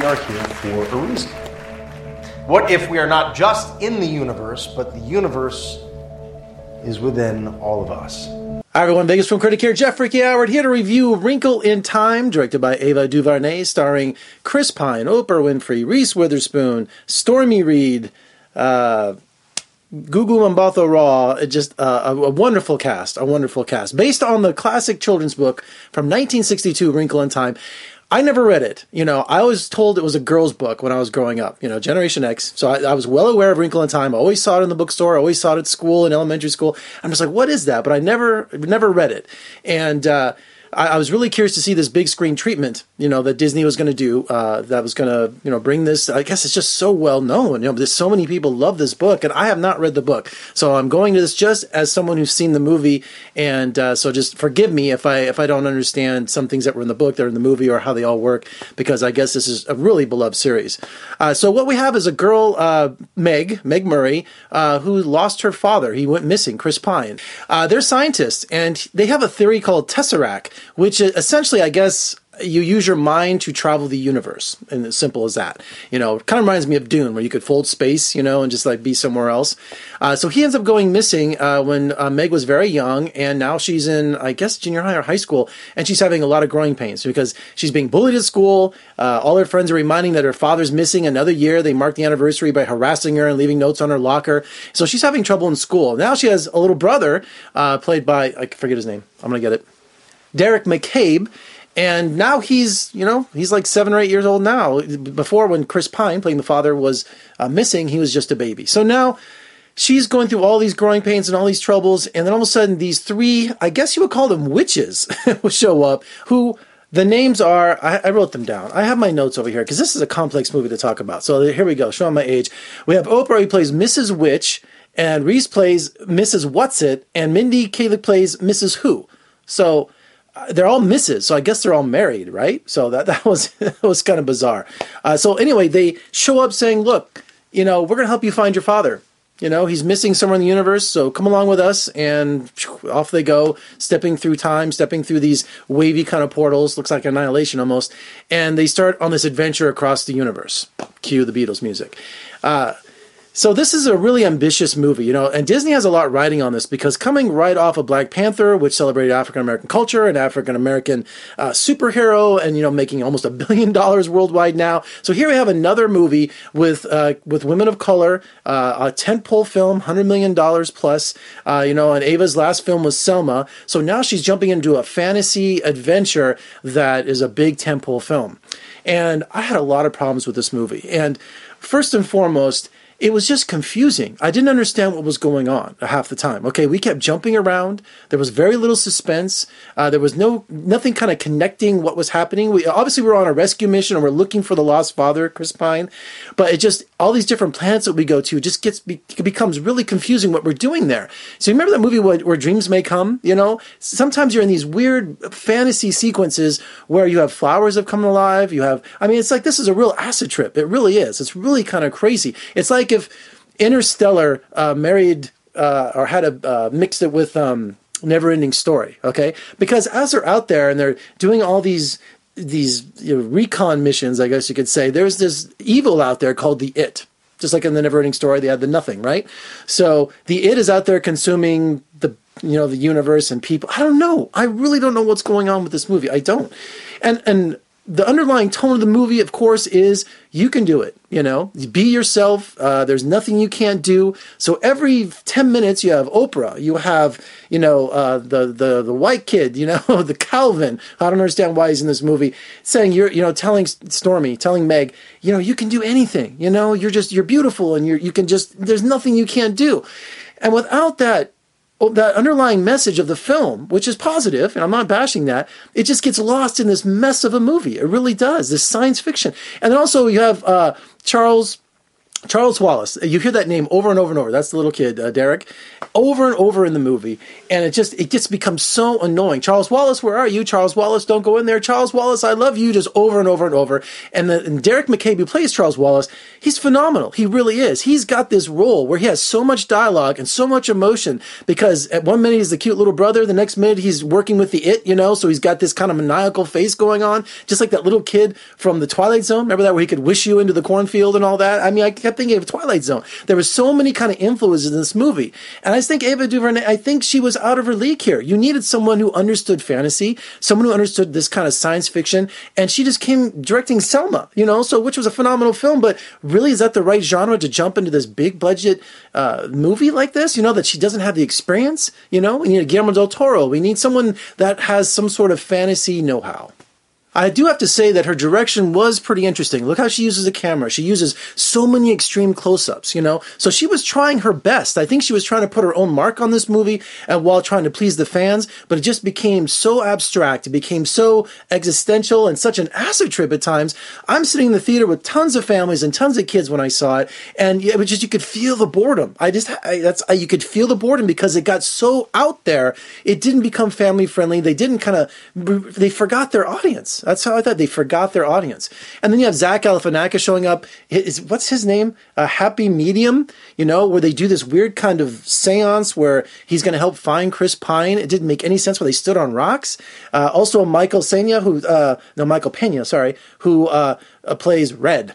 we are here for a reason. What if we are not just in the universe, but the universe is within all of us? Hi everyone, Vegas Film Critic here, Jeffrey K. Howard, here to review Wrinkle in Time, directed by Ava DuVernay, starring Chris Pine, Oprah Winfrey, Reese Witherspoon, Stormy Reid, uh, Gugu Mbatha Raw, just uh, a, a, wonderful cast, a wonderful cast. Based on the classic children's book from 1962, Wrinkle in Time. I never read it. You know, I was told it was a girl's book when I was growing up, you know, Generation X. So I, I, was well aware of Wrinkle in Time. I always saw it in the bookstore. I always saw it at school in elementary school. I'm just like, what is that? But I never, never read it. And, uh, I, I, was really curious to see this big screen treatment, you know, that Disney was going to do. Uh, that was going to, you know, bring this. I guess it's just so well known. You know, there's so many people love this book, and I have not read the book, so I'm going to this just as someone who's seen the movie, and uh, so just forgive me if I if I don't understand some things that were in the book that are in the movie or how they all work, because I guess this is a really beloved series. Uh, so what we have is a girl, uh, Meg Meg Murray, uh, who lost her father. He went missing, Chris Pine. Uh, they're scientists, and they have a theory called Tesseract which essentially, I guess, you use your mind to travel the universe, and as simple as that. You know, kind of reminds me of Dune, where you could fold space, you know, and just like be somewhere else. Uh, so he ends up going missing uh, when uh, Meg was very young, and now she's in, I guess, junior high or high school, and she's having a lot of growing pains because she's being bullied at school. Uh, all her friends are reminding that her father's missing another year. They mark the anniversary by harassing her and leaving notes on her locker. So she's having trouble in school. Now she has a little brother, uh, played by I forget his name. I'm gonna get it. Deric McCabe. And now he's, you know, he's like seven or eight years old now. Before, when Chris Pine, playing the father, was uh, missing, he was just a baby. So now she's going through all these growing pains and all these troubles. And then all of a sudden, these three, I guess you would call them witches, will show up who the names are, I, I, wrote them down. I have my notes over here because this is a complex movie to talk about. So here we go, showing my age. We have Oprah, who plays Mrs. Which, and Reese plays Mrs. Whatsit, and Mindy Kaling plays Mrs. Who. So they're all misses, so I guess they're all married, right? So that that was that was kind of bizarre. Uh, so anyway, they show up saying, "Look, you know, we're going to help you find your father. You know, he's missing somewhere in the universe, so come along with us." And off they go, stepping through time, stepping through these wavy kind of portals, looks like annihilation almost, and they start on this adventure across the universe. Cue the Beatles music. Uh, so this is a really ambitious movie, you know, and Disney has a lot riding on this because coming right off of Black Panther, which celebrated African American culture and African American uh, superhero, and you know, making almost a billion dollars worldwide now. So here we have another movie with uh, with women of color, uh, a tentpole film, hundred million dollars plus. Uh, you know, and Ava's last film was Selma, so now she's jumping into a fantasy adventure that is a big tentpole film. And I had a lot of problems with this movie, and first and foremost it was just confusing. I didn't understand what was going on half the time. Okay, we kept jumping around. There was very little suspense. Uh, there was no nothing kind of connecting what was happening. We obviously we were on a rescue mission and we're looking for the lost father, Chris Pine. But it just all these different planets that we go to just gets it becomes really confusing what we're doing there. So you remember that movie where, where Dreams May Come? You know, sometimes you're in these weird fantasy sequences where you have flowers that come alive. You have, I mean, it's like this is a real acid trip. It really is. It's really kind of crazy. It's like like if Interstellar uh, married uh, or had a uh, mixed it with um, Neverending Story, okay? Because as they're out there and they're doing all these these you know, recon missions, I guess you could say, there's this evil out there called the It. Just like in the Neverending Story, they had the Nothing, right? So the It is out there consuming the you know the universe and people. I don't know. I really don't know what's going on with this movie. I don't. And and the underlying tone of the movie, of course, is you can do it. You know, be yourself. Uh, there's nothing you can't do. So every ten minutes, you have Oprah. You have, you know, uh, the the the white kid. You know, the Calvin. I don't understand why he's in this movie. Saying you're, you know, telling Stormy, telling Meg, you know, you can do anything. You know, you're just you're beautiful, and you you can just. There's nothing you can't do. And without that that underlying message of the film, which is positive, and I'm not bashing that, it just gets lost in this mess of a movie. It really does. This science fiction, and then also you have uh, Charles Charles Wallace. You hear that name over and over and over. That's the little kid, uh, Deric, over and over in the movie, and it just it just becomes so annoying. Charles Wallace, where are you? Charles Wallace, don't go in there. Charles Wallace, I love you. Just over and over and over. And, the, and Deric McCabe, who plays Charles Wallace, he's phenomenal. He really is. He's got this role where he has so much dialogue and so much emotion because at one minute he's the cute little brother, the next minute he's working with the it, you know. So he's got this kind of maniacal face going on, just like that little kid from the Twilight Zone. Remember that where he could wish you into the cornfield and all that. I mean, I kept thinking of Twilight Zone. There were so many kind of influences in this movie, and I think Ava DuVernay. I think she was out of her league here. You needed someone who understood fantasy, someone who understood this kind of science fiction, and she just came directing Selma. You know, so which was a phenomenal film, but really, is that the right genre to jump into this big budget uh, movie like this? You know, that she doesn't have the experience. You know, we need a Guillermo del Toro. We need someone that has some sort of fantasy know how. I do have to say that her direction was pretty interesting. Look how she uses the camera. She uses so many extreme close-ups, you know? So she was trying her best. I think she was trying to put her own mark on this movie and while trying to please the fans, but it just became so abstract. It became so existential and such an acid trip at times. I'm sitting in the theater with tons of families and tons of kids when I saw it, and it was just, you could feel the boredom. I just, I, that's, I, you could feel the boredom because it got so out there. It didn't become family friendly. They didn't kind of, they forgot their audience. That's how I thought they forgot their audience. And then you have Zach Galifianakis showing up. Is what's his name? A happy medium, you know, where they do this weird kind of séance where he's going to help find Chris Pine. It didn't make any sense where they stood on rocks. Uh, also, Michael Sena, who uh, no Michael Pena, sorry, who uh, plays Red.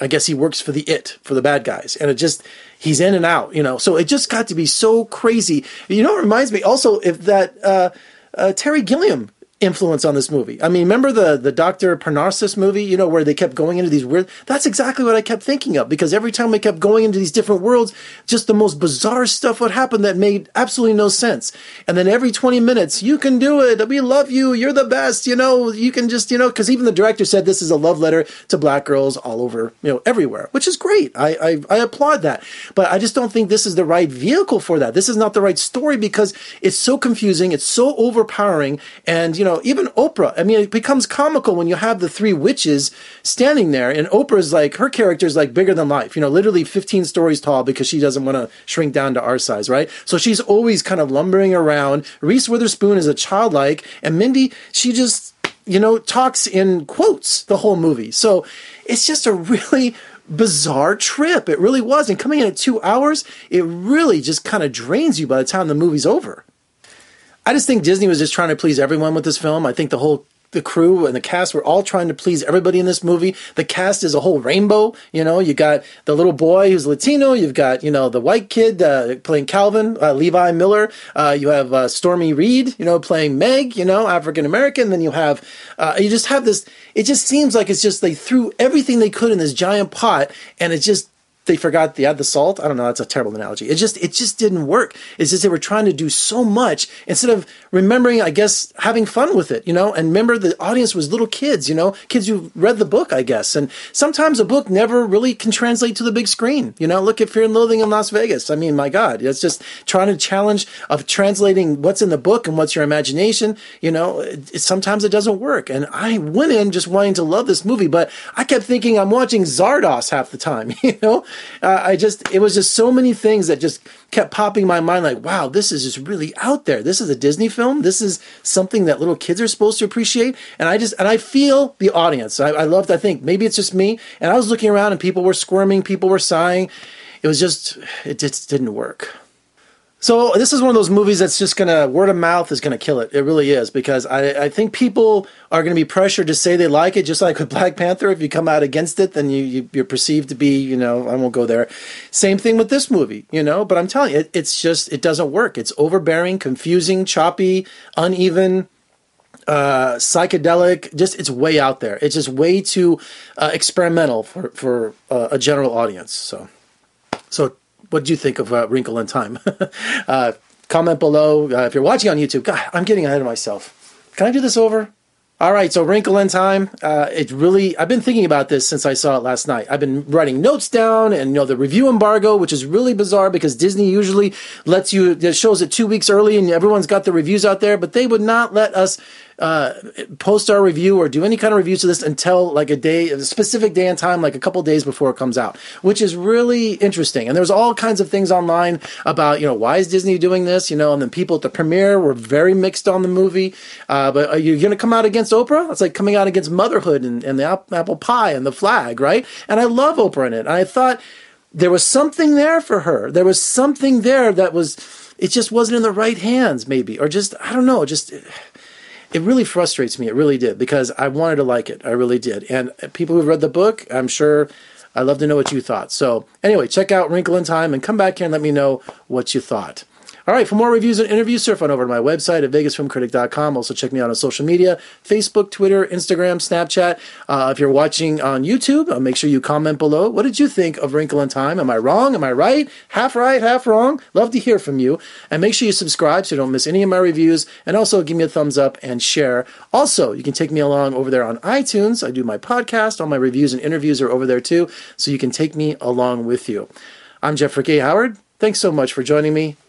I guess he works for the It for the bad guys, and it just he's in and out, you know. So it just got to be so crazy. You know, it reminds me also if that uh, uh, Terry Gilliam influence on this movie. I mean, remember the the Dr. Parnassus movie, you know, where they kept going into these weird That's exactly what I kept thinking of because every time we kept going into these different worlds, just the most bizarre stuff would happen that made absolutely no sense. And then every 20 minutes, you can do it. We love you. You're the best. You know, you can just, you know, cuz even the director said this is a love letter to black girls all over, you know, everywhere, which is great. I I, I applaud that. But I just don't think this is the right vehicle for that. This is not the right story because it's so confusing, it's so overpowering and you know, even Oprah. I mean, it becomes comical when you have the three witches standing there, and Oprah's like her character is like bigger than life. You know, literally 15 stories tall because she doesn't want to shrink down to our size, right? So she's always kind of lumbering around. Reese Witherspoon is a childlike, and Mindy, she just you know talks in quotes the whole movie. So it's just a really bizarre trip. It really was. And coming in at two hours, it really just kind of drains you by the time the movie's over. I just think Disney was just trying to please everyone with this film. I think the whole the crew and the cast were all trying to please everybody in this movie. The cast is a whole rainbow. You know, you got the little boy who's Latino. You've got you know the white kid uh, playing Calvin, uh, Levi Miller. Uh, you have uh, Stormy Reid, you know, playing Meg. You know, African American. Then you have uh, you just have this. It just seems like it's just they threw everything they could in this giant pot, and it just they forgot to add the salt. I don't know. That's a terrible analogy. It just it just didn't work. It's just they were trying to do so much instead of remembering, I guess, having fun with it, you know. And remember, the audience was little kids, you know, kids who read the book, I guess. And sometimes a book never really can translate to the big screen. You know, look at Fear and Loathing in Las Vegas. I mean, my God, it's just trying to challenge of translating what's in the book and what's your imagination. You know, it, sometimes it doesn't work. And I went in just wanting to love this movie, but I kept thinking I'm watching Zardoz half the time. You know uh, I just it was just so many things that just kept popping my mind like wow this is just really out there. This is a disney film. This is something that little kids are supposed to appreciate. And i just and i feel the audience. I, I loved i think maybe it's just me. And i was looking around and people were squirming people were sighing. It was just it just didn't work so this is one of those movies that's just gonna word of mouth is gonna kill it. It really is because I, I think people are gonna be pressured to say they like it, just like with Black Panther. If you come out against it, then you, you are perceived to be you know I won't go there. Same thing with this movie, you know. But I'm telling you, it, it's just it doesn't work. It's overbearing, confusing, choppy, uneven uh, psychedelic. Just it's way out there. It's just way too uh, experimental for for uh, a general audience. So, so what do you think of uh, Wrinkle in Time? uh, comment below. Uh, if you're watching on YouTube, God, I'm getting ahead of myself. Can I do this over? All right, so Wrinkle in Time. Uh, it really, I've been thinking about this since I saw it last night. I've been writing notes down, and you know the review embargo, which is really bizarre because Disney usually lets you shows it two weeks early, and everyone's got the reviews out there, but they would not let us uh, post our review or do any kind of reviews to this until like a day, a specific day and time, like a couple days before it comes out, which is really interesting. And there's all kinds of things online about, you know, why is Disney doing this? You know, and then people at the premiere were very mixed on the movie. Uh, but are you going to come out against Oprah? It's like coming out against motherhood and, and the apple pie and the flag, right? And I love Oprah in it. And I thought there was something there for her. There was something there that was, it just wasn't in the right hands, maybe, or just, I don't know, just it really frustrates me. It really did because I wanted to like it. I really did. And people who've read the book, I'm sure I'd love to know what you thought. So, anyway, check out Wrinkle in Time and come back here and let me know what you thought. All right, for more reviews and interviews, surf on over to my website at vegasfilmcritic.com. Also, check me out on social media Facebook, Twitter, Instagram, Snapchat. Uh, if you're watching on YouTube, uh, make sure you comment below. What did you think of Wrinkle in Time? Am I wrong? Am I right? Half right, half wrong? Love to hear from you. And make sure you subscribe so you don't miss any of my reviews. And also, give me a thumbs up and share. Also, you can take me along over there on iTunes. I do my podcast. All my reviews and interviews are over there too. So you can take me along with you. I'm Jeffrey K. Howard. Thanks so much for joining me.